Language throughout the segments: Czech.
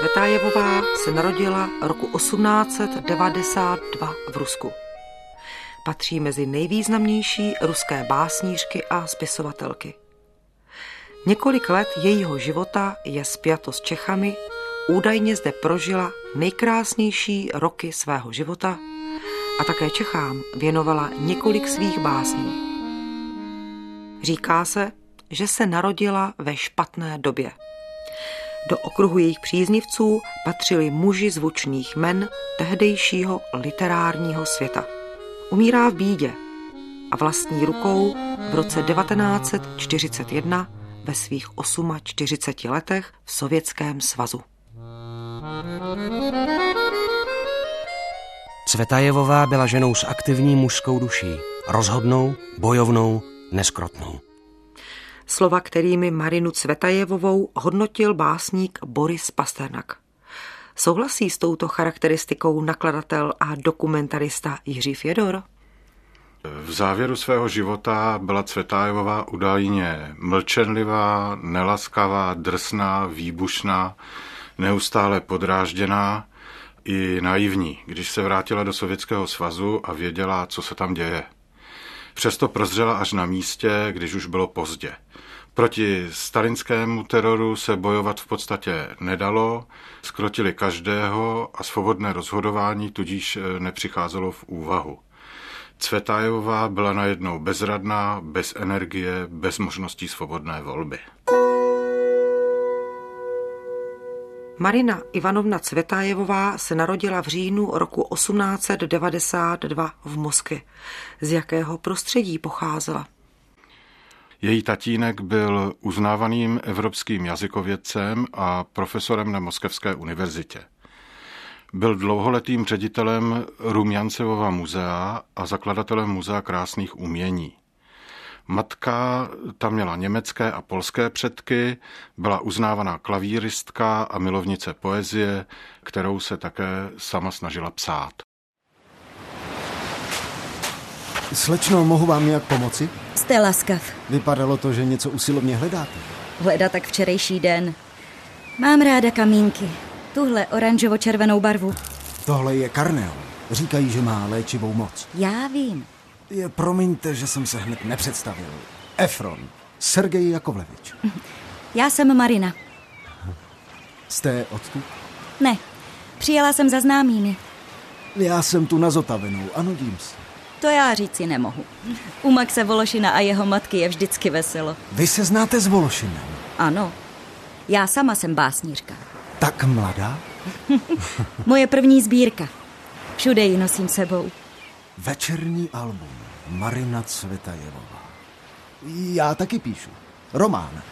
Cvetájevová se narodila roku 1892 v Rusku. Patří mezi nejvýznamnější ruské básnířky a spisovatelky. Několik let jejího života je spjato s Čechami, údajně zde prožila nejkrásnější roky svého života a také Čechám věnovala několik svých básní. Říká se, že se narodila ve špatné době. Do okruhu jejich příznivců patřili muži zvučných men tehdejšího literárního světa. Umírá v bídě a vlastní rukou v roce 1941 ve svých 48 letech v Sovětském svazu. Cvetajevová byla ženou s aktivní mužskou duší, rozhodnou, bojovnou, neskrotnou. Slova, kterými Marinu Cvetajevovou hodnotil básník Boris Pasternak. Souhlasí s touto charakteristikou nakladatel a dokumentarista Jiří Fjedor? V závěru svého života byla Cvetajevová údajně mlčenlivá, nelaskavá, drsná, výbušná, neustále podrážděná i naivní, když se vrátila do Sovětského svazu a věděla, co se tam děje. Přesto prozřela až na místě, když už bylo pozdě. Proti stalinskému teroru se bojovat v podstatě nedalo, skrotili každého a svobodné rozhodování tudíž nepřicházelo v úvahu. Cvetajová byla najednou bezradná, bez energie, bez možností svobodné volby. Marina Ivanovna Cvetajevová se narodila v říjnu roku 1892 v Moskvě. Z jakého prostředí pocházela? Její tatínek byl uznávaným evropským jazykovědcem a profesorem na Moskevské univerzitě. Byl dlouholetým ředitelem Rumjancevova muzea a zakladatelem Muzea krásných umění. Matka tam měla německé a polské předky, byla uznávaná klavíristka a milovnice poezie, kterou se také sama snažila psát. Slečno, mohu vám nějak pomoci? Jste laskav. Vypadalo to, že něco usilovně hledáte. Hleda tak včerejší den. Mám ráda kamínky. Tuhle oranžovo-červenou barvu. Tohle je karneol. Říkají, že má léčivou moc. Já vím. Je, promiňte, že jsem se hned nepředstavil. Efron. Sergej Jakovlevič. Já jsem Marina. Jste odtud? Ne, přijela jsem za známými. Já jsem tu na Zotavenou a nudím se. To já říci nemohu. U Maxe Vološina a jeho matky je vždycky veselo. Vy se znáte s Vološinem? Ano. Já sama jsem básnířka. Tak mladá? Moje první sbírka. Všude ji nosím sebou. Večerní album Marina Cvetajevová. Já taky píšu. Román.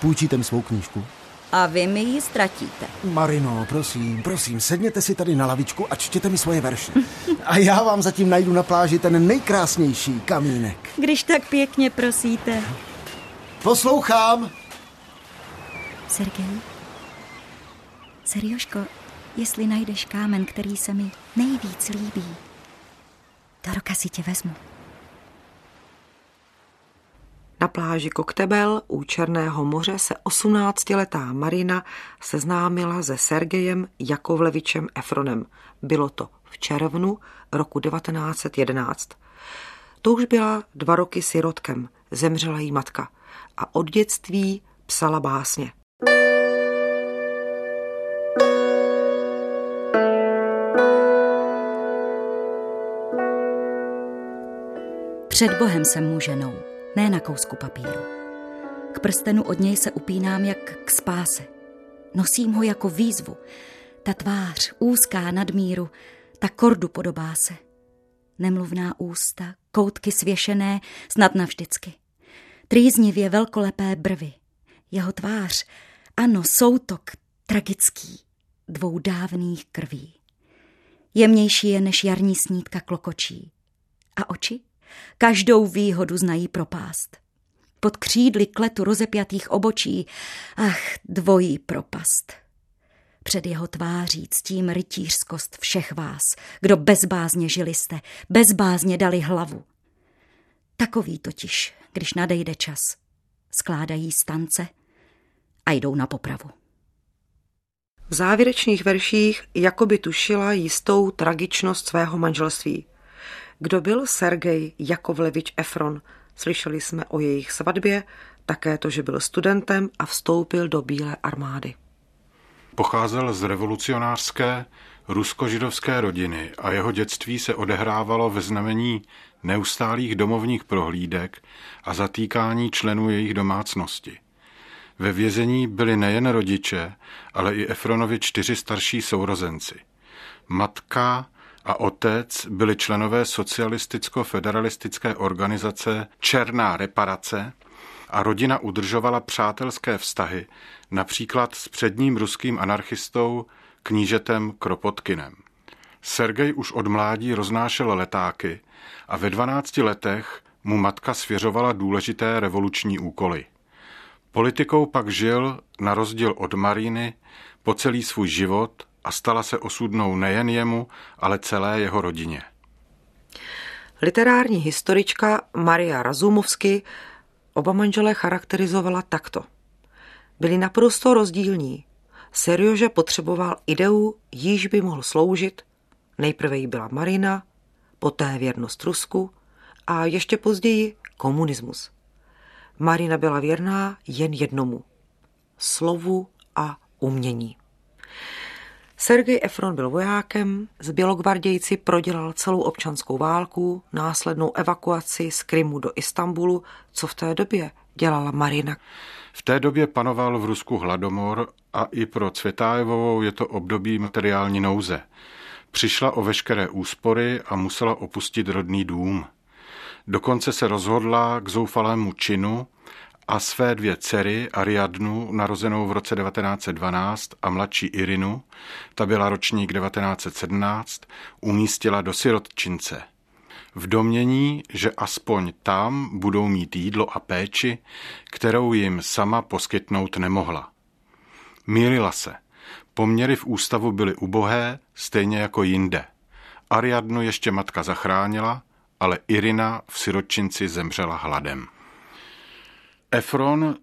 Půjčíte mi svou knížku? A vy mi ji ztratíte. Marino, prosím, prosím, sedněte si tady na lavičku a čtěte mi svoje verše. A já vám zatím najdu na pláži ten nejkrásnější kamínek. Když tak pěkně prosíte. Poslouchám. Sergej? Serioško, jestli najdeš kámen, který se mi nejvíc líbí, do roka si tě vezmu. Na pláži Koktebel u Černého moře se 18-letá Marina seznámila se Sergejem Jakovlevičem Efronem. Bylo to v červnu roku 1911. To už byla dva roky sirotkem, zemřela jí matka a od dětství psala básně. Před Bohem jsem mu ženou, ne na kousku papíru. K prstenu od něj se upínám jak k spáse. Nosím ho jako výzvu. Ta tvář, úzká nadmíru, ta kordu podobá se. Nemluvná ústa, koutky svěšené, snad navždycky. Trýznivě velkolepé brvy. Jeho tvář, ano, soutok, tragický, dvou dávných krví. Jemnější je než jarní snídka klokočí. A oči? Každou výhodu znají propást. Pod křídly kletu rozepjatých obočí, ach, dvojí propast. Před jeho tváří ctím rytířskost všech vás, kdo bezbázně žili jste, bezbázně dali hlavu. Takový totiž, když nadejde čas, skládají stance a jdou na popravu. V závěrečných verších jakoby tušila jistou tragičnost svého manželství. Kdo byl Sergej Jakovlevič Efron? Slyšeli jsme o jejich svatbě, také to, že byl studentem a vstoupil do Bílé armády. Pocházel z revolucionářské rusko-židovské rodiny a jeho dětství se odehrávalo ve znamení neustálých domovních prohlídek a zatýkání členů jejich domácnosti. Ve vězení byli nejen rodiče, ale i Efronovi čtyři starší sourozenci. Matka a otec byli členové socialisticko-federalistické organizace Černá reparace a rodina udržovala přátelské vztahy, například s předním ruským anarchistou knížetem Kropotkinem. Sergej už od mládí roznášel letáky a ve 12 letech mu matka svěřovala důležité revoluční úkoly. Politikou pak žil, na rozdíl od Maríny, po celý svůj život a stala se osudnou nejen jemu, ale celé jeho rodině. Literární historička Maria Razumovsky oba manželé charakterizovala takto. Byli naprosto rozdílní. Seriože potřeboval ideu, jíž by mohl sloužit. Nejprve jí byla Marina, poté věrnost Rusku a ještě později komunismus. Marina byla věrná jen jednomu slovu a umění. Sergej Efron byl vojákem, z Bělogvardějci prodělal celou občanskou válku, následnou evakuaci z Krymu do Istanbulu, co v té době dělala Marina. V té době panoval v Rusku hladomor a i pro Cvětájevovou je to období materiální nouze. Přišla o veškeré úspory a musela opustit rodný dům. Dokonce se rozhodla k zoufalému činu a své dvě dcery, Ariadnu, narozenou v roce 1912, a mladší Irinu, ta byla ročník 1917, umístila do sirotčince. V domění, že aspoň tam budou mít jídlo a péči, kterou jim sama poskytnout nemohla. Mýlila se. Poměry v ústavu byly ubohé, stejně jako jinde. Ariadnu ještě matka zachránila, ale Irina v sirotčinci zemřela hladem. Efron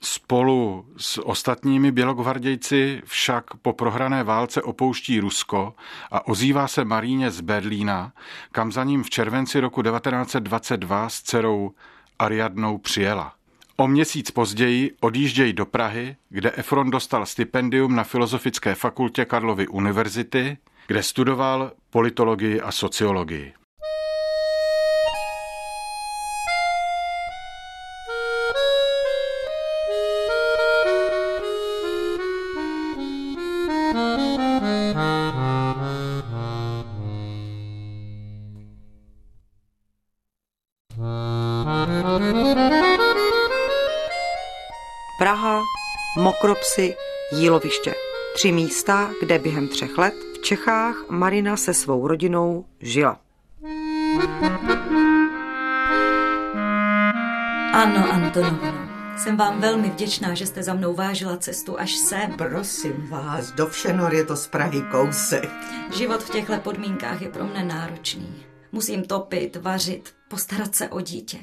spolu s ostatními bělogvardějci však po prohrané válce opouští Rusko a ozývá se Maríně z Berlína, kam za ním v červenci roku 1922 s dcerou Ariadnou přijela. O měsíc později odjíždějí do Prahy, kde Efron dostal stipendium na Filozofické fakultě Karlovy univerzity, kde studoval politologii a sociologii. Praha, Mokropsy, Jíloviště. Tři místa, kde během třech let v Čechách Marina se svou rodinou žila. Ano, Antonovno. Jsem vám velmi vděčná, že jste za mnou vážila cestu až sem. Prosím vás, do Všenor je to z Prahy kousek. Život v těchto podmínkách je pro mne náročný. Musím topit, vařit, postarat se o dítě.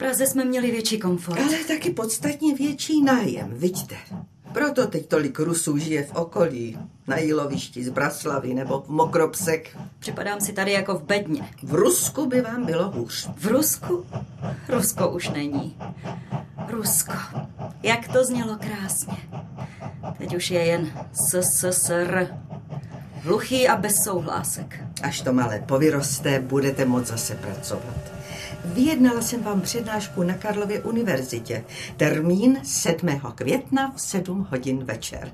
Praze jsme měli větší komfort. Ale taky podstatně větší nájem, vidíte. Proto teď tolik Rusů žije v okolí, na Jílovišti z Braslavy nebo v Mokropsek. Připadám si tady jako v bedně. V Rusku by vám bylo hůř. V Rusku? Rusko už není. Rusko. Jak to znělo krásně. Teď už je jen SSSR. Hluchý a bez souhlásek. Až to malé povyroste, budete moct zase pracovat. Vyjednala jsem vám přednášku na Karlově univerzitě. Termín 7. května v 7 hodin večer.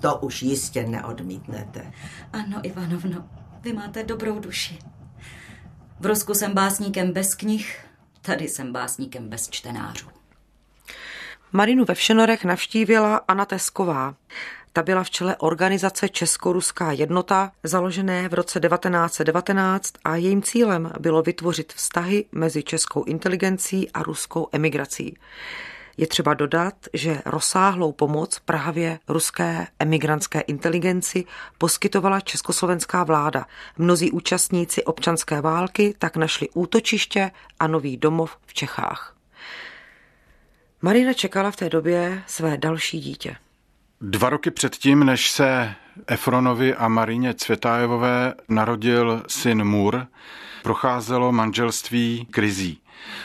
To už jistě neodmítnete. Ano, Ivanovno, vy máte dobrou duši. V Rusku jsem básníkem bez knih, tady jsem básníkem bez čtenářů. Marinu ve Všenorech navštívila Anna Tesková. Ta byla v čele organizace Českoruská jednota, založené v roce 1919 a jejím cílem bylo vytvořit vztahy mezi českou inteligencí a ruskou emigrací. Je třeba dodat, že rozsáhlou pomoc právě ruské emigrantské inteligenci poskytovala československá vláda. Mnozí účastníci občanské války tak našli útočiště a nový domov v Čechách. Marina čekala v té době své další dítě. Dva roky předtím, než se Efronovi a Marině Cvetájevové narodil syn Mur, procházelo manželství krizí.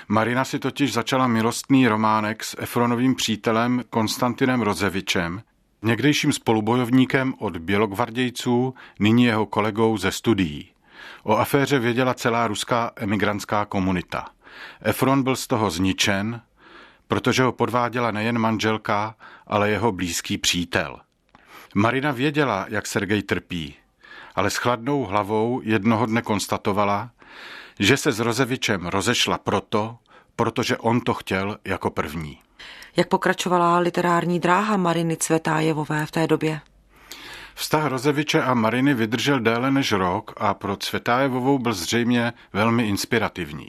Marina si totiž začala milostný románek s Efronovým přítelem Konstantinem Rozevičem, někdejším spolubojovníkem od bělogvardějců, nyní jeho kolegou ze studií. O aféře věděla celá ruská emigrantská komunita. Efron byl z toho zničen, protože ho podváděla nejen manželka, ale jeho blízký přítel. Marina věděla, jak Sergej trpí, ale s chladnou hlavou jednoho dne konstatovala, že se s Rozevičem rozešla proto, protože on to chtěl jako první. Jak pokračovala literární dráha Mariny Cvetájevové v té době? Vztah Rozeviče a Mariny vydržel déle než rok a pro Cvetájevovou byl zřejmě velmi inspirativní.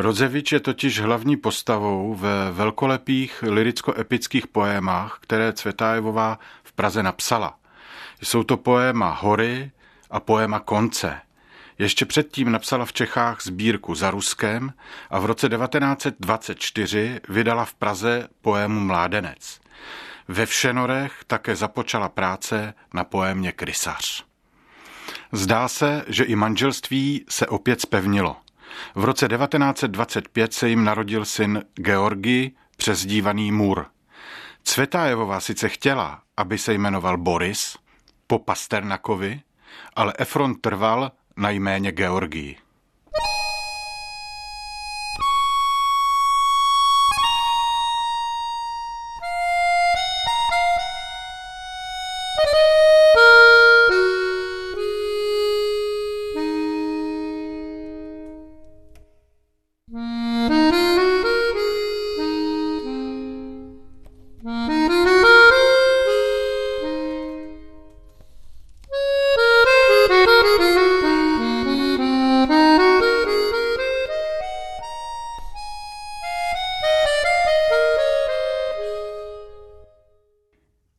Rodzevič je totiž hlavní postavou ve velkolepých liricko-epických poémách, které Cvetájevová v Praze napsala. Jsou to poéma Hory a poéma Konce. Ještě předtím napsala v Čechách sbírku za Ruskem a v roce 1924 vydala v Praze poému Mládenec. Ve Všenorech také započala práce na poémě Krysař. Zdá se, že i manželství se opět spevnilo – v roce 1925 se jim narodil syn Georgi, přezdívaný Mur. Cvetájevová sice chtěla, aby se jmenoval Boris, po Pasternakovi, ale Efron trval na jméně Georgii.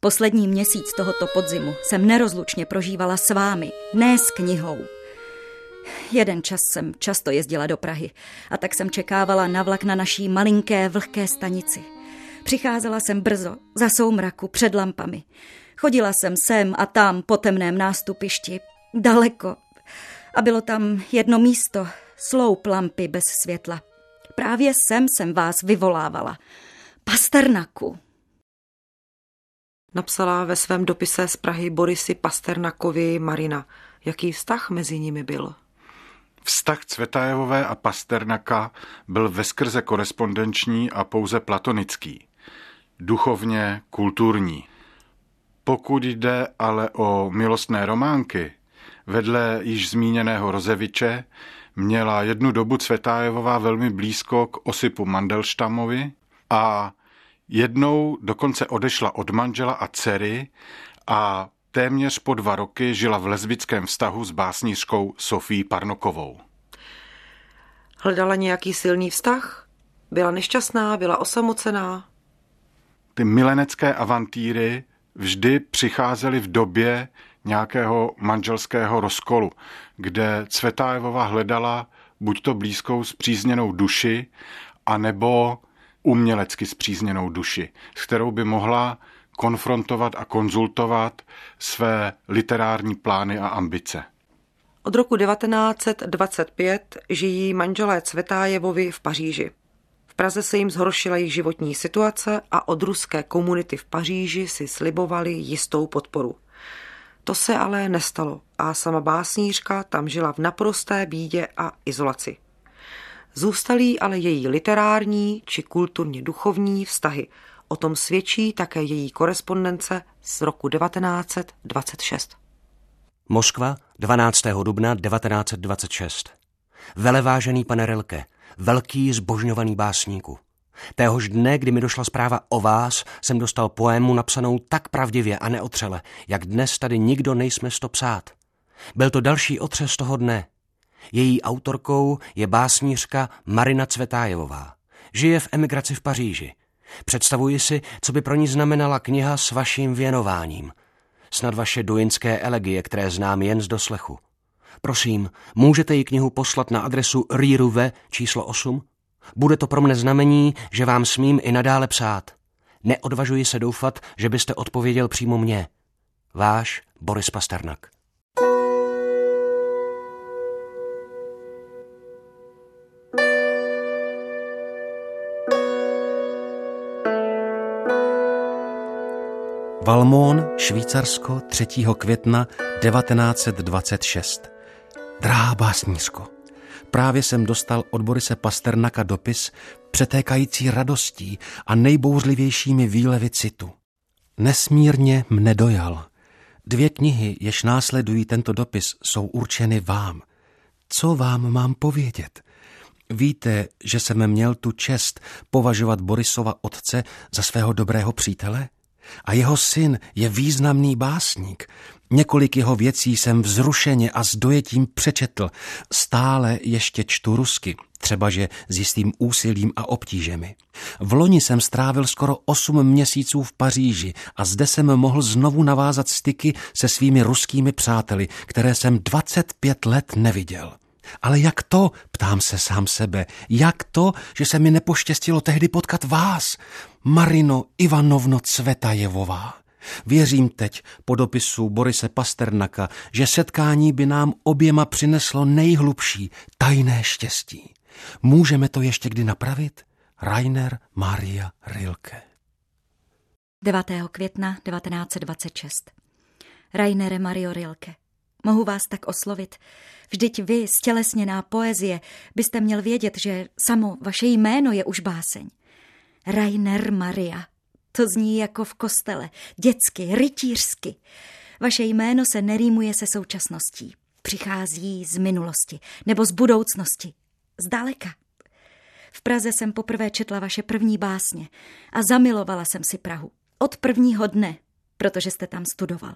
Poslední měsíc tohoto podzimu jsem nerozlučně prožívala s vámi, ne s knihou. Jeden čas jsem často jezdila do Prahy a tak jsem čekávala na vlak na naší malinké vlhké stanici. Přicházela jsem brzo, za soumraku, před lampami. Chodila jsem sem a tam po temném nástupišti, daleko. A bylo tam jedno místo, sloup lampy bez světla. Právě sem jsem vás vyvolávala. Pasternaku. Napsala ve svém dopise z Prahy Borisy Pasternakovi Marina. Jaký vztah mezi nimi byl? Vztah Cvetajevové a Pasternaka byl veskrze korespondenční a pouze platonický. Duchovně kulturní. Pokud jde ale o milostné románky, vedle již zmíněného Rozeviče, měla jednu dobu Cvetájevová velmi blízko k Osipu Mandelštamovi a Jednou dokonce odešla od manžela a dcery a téměř po dva roky žila v lesbickém vztahu s básnířkou Sofí Parnokovou. Hledala nějaký silný vztah? Byla nešťastná, byla osamocená? Ty milenecké avantýry vždy přicházely v době nějakého manželského rozkolu, kde Cvetájevova hledala buď to blízkou zpřízněnou duši, anebo umělecky zpřízněnou duši, s kterou by mohla konfrontovat a konzultovat své literární plány a ambice. Od roku 1925 žijí manželé Cvetájevovi v Paříži. V Praze se jim zhoršila jejich životní situace a od ruské komunity v Paříži si slibovali jistou podporu. To se ale nestalo a sama básnířka tam žila v naprosté bídě a izolaci. Zůstalý ale její literární či kulturně duchovní vztahy. O tom svědčí také její korespondence z roku 1926. Moskva, 12. dubna 1926. Velevážený pane Rilke, velký zbožňovaný básníku. Téhož dne, kdy mi došla zpráva o vás, jsem dostal poému napsanou tak pravdivě a neotřele, jak dnes tady nikdo nejsme sto psát. Byl to další otřes toho dne, její autorkou je básnířka Marina Cvetájevová. Žije v emigraci v Paříži. Představuji si, co by pro ní znamenala kniha s vaším věnováním. Snad vaše duinské elegie, které znám jen z doslechu. Prosím, můžete ji knihu poslat na adresu Rýruve číslo 8? Bude to pro mne znamení, že vám smím i nadále psát. Neodvažuji se doufat, že byste odpověděl přímo mně. Váš Boris Pasternak. Valmón, Švýcarsko, 3. května 1926. Drahá básnířko, právě jsem dostal od Borise Pasternaka dopis přetékající radostí a nejbouřlivějšími výlevy citu. Nesmírně mne dojal. Dvě knihy, jež následují tento dopis, jsou určeny vám. Co vám mám povědět? Víte, že jsem měl tu čest považovat Borisova otce za svého dobrého přítele? A jeho syn je významný básník. Několik jeho věcí jsem vzrušeně a s dojetím přečetl. Stále ještě čtu rusky, třebaže s jistým úsilím a obtížemi. V loni jsem strávil skoro osm měsíců v Paříži a zde jsem mohl znovu navázat styky se svými ruskými přáteli, které jsem 25 let neviděl. Ale jak to, ptám se sám sebe, jak to, že se mi nepoštěstilo tehdy potkat vás, Marino Ivanovno Cvetajevová? Věřím teď po dopisu Borise Pasternaka, že setkání by nám oběma přineslo nejhlubší tajné štěstí. Můžeme to ještě kdy napravit? Rainer Maria Rilke 9. května 1926 Rainer Mario Rilke Mohu vás tak oslovit? Vždyť vy, stělesněná poezie, byste měl vědět, že samo vaše jméno je už báseň. Rainer Maria. To zní jako v kostele, dětsky, rytířsky. Vaše jméno se nerýmuje se současností. Přichází z minulosti nebo z budoucnosti. Zdaleka. V Praze jsem poprvé četla vaše první básně a zamilovala jsem si Prahu. Od prvního dne, protože jste tam studoval.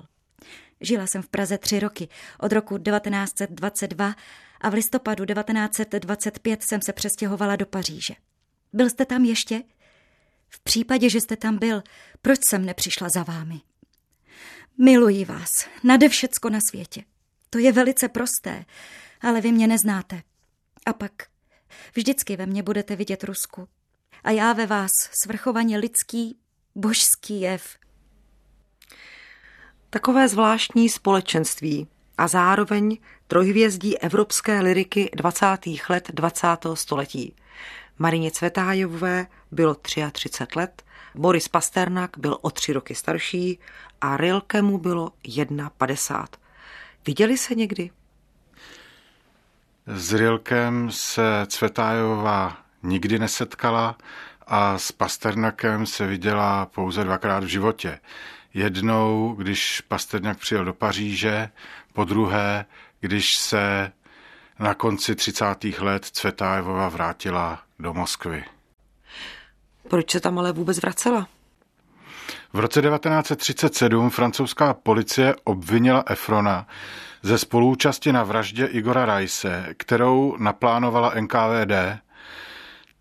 Žila jsem v Praze tři roky, od roku 1922 a v listopadu 1925 jsem se přestěhovala do Paříže. Byl jste tam ještě? V případě, že jste tam byl, proč jsem nepřišla za vámi? Miluji vás, nade všecko na světě. To je velice prosté, ale vy mě neznáte. A pak vždycky ve mně budete vidět Rusku. A já ve vás svrchovaně lidský, božský jev. Takové zvláštní společenství a zároveň trojhvězdí evropské liriky 20. let 20. století. Marině Cvetájové bylo 33 let, Boris Pasternak byl o tři roky starší a Rilke mu bylo 51. Viděli se někdy? S Rilkem se Cvetájová nikdy nesetkala a s Pasternakem se viděla pouze dvakrát v životě. Jednou, když Pasternak přijel do Paříže, po druhé, když se na konci 30. let Cvetájevova vrátila do Moskvy. Proč se tam ale vůbec vracela? V roce 1937 francouzská policie obvinila Efrona ze spolúčasti na vraždě Igora Rajse, kterou naplánovala NKVD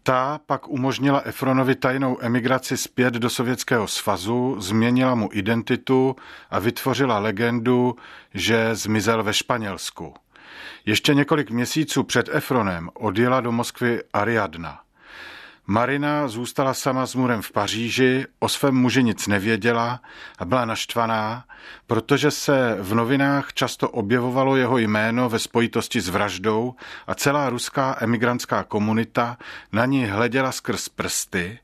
ta pak umožnila Efronovi tajnou emigraci zpět do Sovětského svazu, změnila mu identitu a vytvořila legendu, že zmizel ve Španělsku. Ještě několik měsíců před Efronem odjela do Moskvy Ariadna. Marina zůstala sama s Murem v Paříži, o svém muži nic nevěděla a byla naštvaná, protože se v novinách často objevovalo jeho jméno ve spojitosti s vraždou a celá ruská emigrantská komunita na ní hleděla skrz prsty.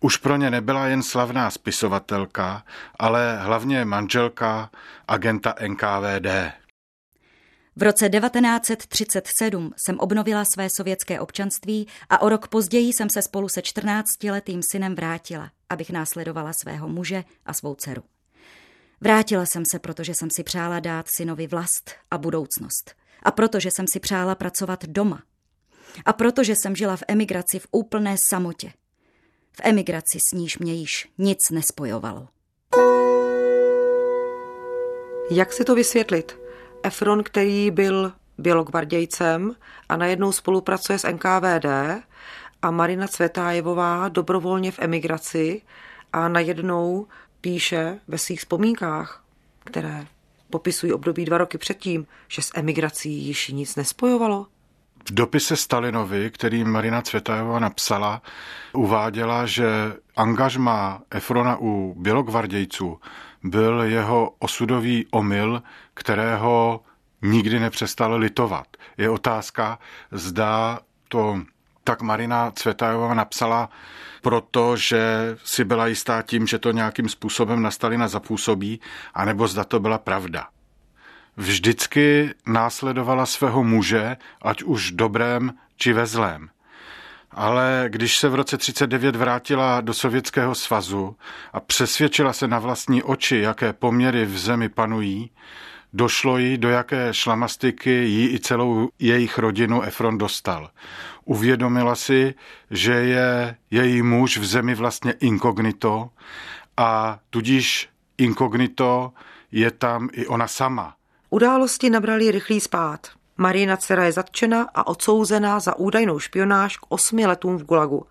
Už pro ně nebyla jen slavná spisovatelka, ale hlavně manželka agenta NKVD. V roce 1937 jsem obnovila své sovětské občanství a o rok později jsem se spolu se 14-letým synem vrátila, abych následovala svého muže a svou dceru. Vrátila jsem se, protože jsem si přála dát synovi vlast a budoucnost. A protože jsem si přála pracovat doma. A protože jsem žila v emigraci v úplné samotě. V emigraci s níž mě již nic nespojovalo. Jak si to vysvětlit? Efron, který byl bělogvardějcem a najednou spolupracuje s NKVD a Marina Cvetájevová dobrovolně v emigraci a najednou píše ve svých vzpomínkách, které popisují období dva roky předtím, že s emigrací již nic nespojovalo. V dopise Stalinovi, který Marina Cvetajová napsala, uváděla, že angažma Efrona u bělogvardějců byl jeho osudový omyl, kterého nikdy nepřestal litovat. Je otázka, zda to tak Marina Cvetajová napsala proto, že si byla jistá tím, že to nějakým způsobem na Stalina zapůsobí, anebo zda to byla pravda. Vždycky následovala svého muže, ať už dobrém či ve zlém. Ale když se v roce 39 vrátila do Sovětského svazu a přesvědčila se na vlastní oči, jaké poměry v zemi panují, došlo jí, do jaké šlamastiky jí i celou jejich rodinu Efron dostal. Uvědomila si, že je její muž v zemi vlastně inkognito a tudíž inkognito je tam i ona sama. Události nabrali rychlý spát. Marina dcera je zatčena a odsouzená za údajnou špionáž k osmi letům v Gulagu.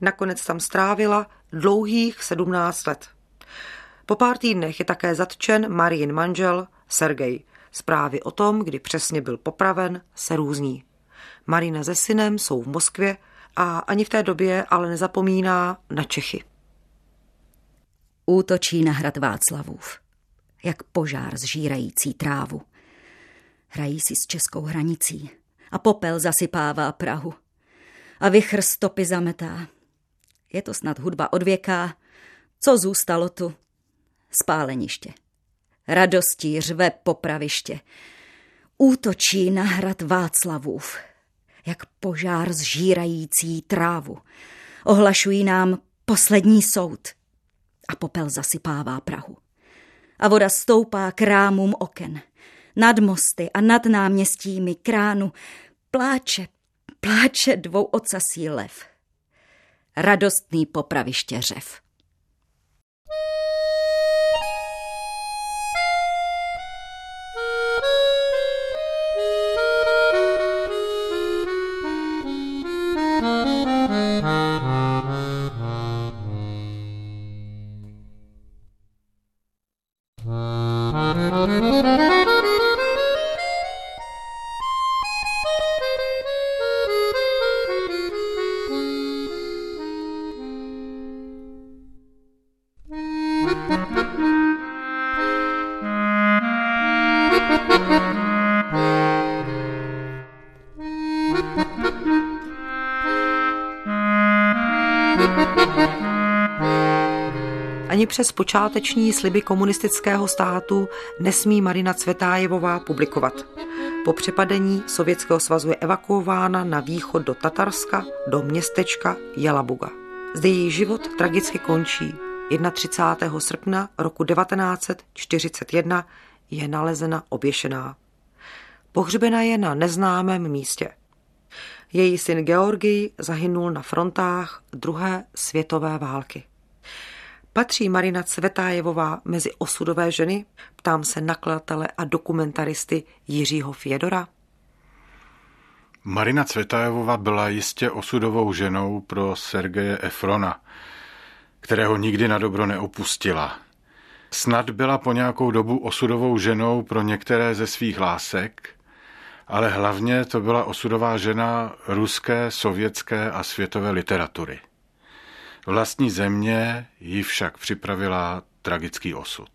Nakonec tam strávila dlouhých sedmnáct let. Po pár týdnech je také zatčen Marin manžel Sergej. Zprávy o tom, kdy přesně byl popraven, se různí. Marina se synem jsou v Moskvě a ani v té době ale nezapomíná na Čechy. Útočí na hrad Václavův, jak požár zžírající trávu. Hrají si s českou hranicí a popel zasypává Prahu. A vychr stopy zametá. Je to snad hudba odvěká, co zůstalo tu? Spáleniště. Radostí řve popraviště. Útočí na hrad Václavův, jak požár zžírající trávu. Ohlašují nám poslední soud a popel zasypává Prahu. A voda stoupá k rámům oken, nad mosty a nad náměstími kránu. Pláče, pláče dvou ocasí lev. Radostný popraviště řev. Ani přes počáteční sliby komunistického státu nesmí Marina Cvetájevová publikovat. Po přepadení Sovětského svazu je evakuována na východ do Tatarska, do městečka Jalabuga. Zde její život tragicky končí. 31. srpna roku 1941 je nalezena oběšená. Pohřbena je na neznámém místě. Její syn Georgij zahynul na frontách druhé světové války. Patří Marina Cvetájevová mezi osudové ženy? Ptám se nakladatele a dokumentaristy Jiřího Fiedora. Marina Cvetajevova byla jistě osudovou ženou pro Sergeje Efrona, kterého nikdy na dobro neopustila. Snad byla po nějakou dobu osudovou ženou pro některé ze svých lásek, ale hlavně to byla osudová žena ruské, sovětské a světové literatury. Vlastní země ji však připravila tragický osud.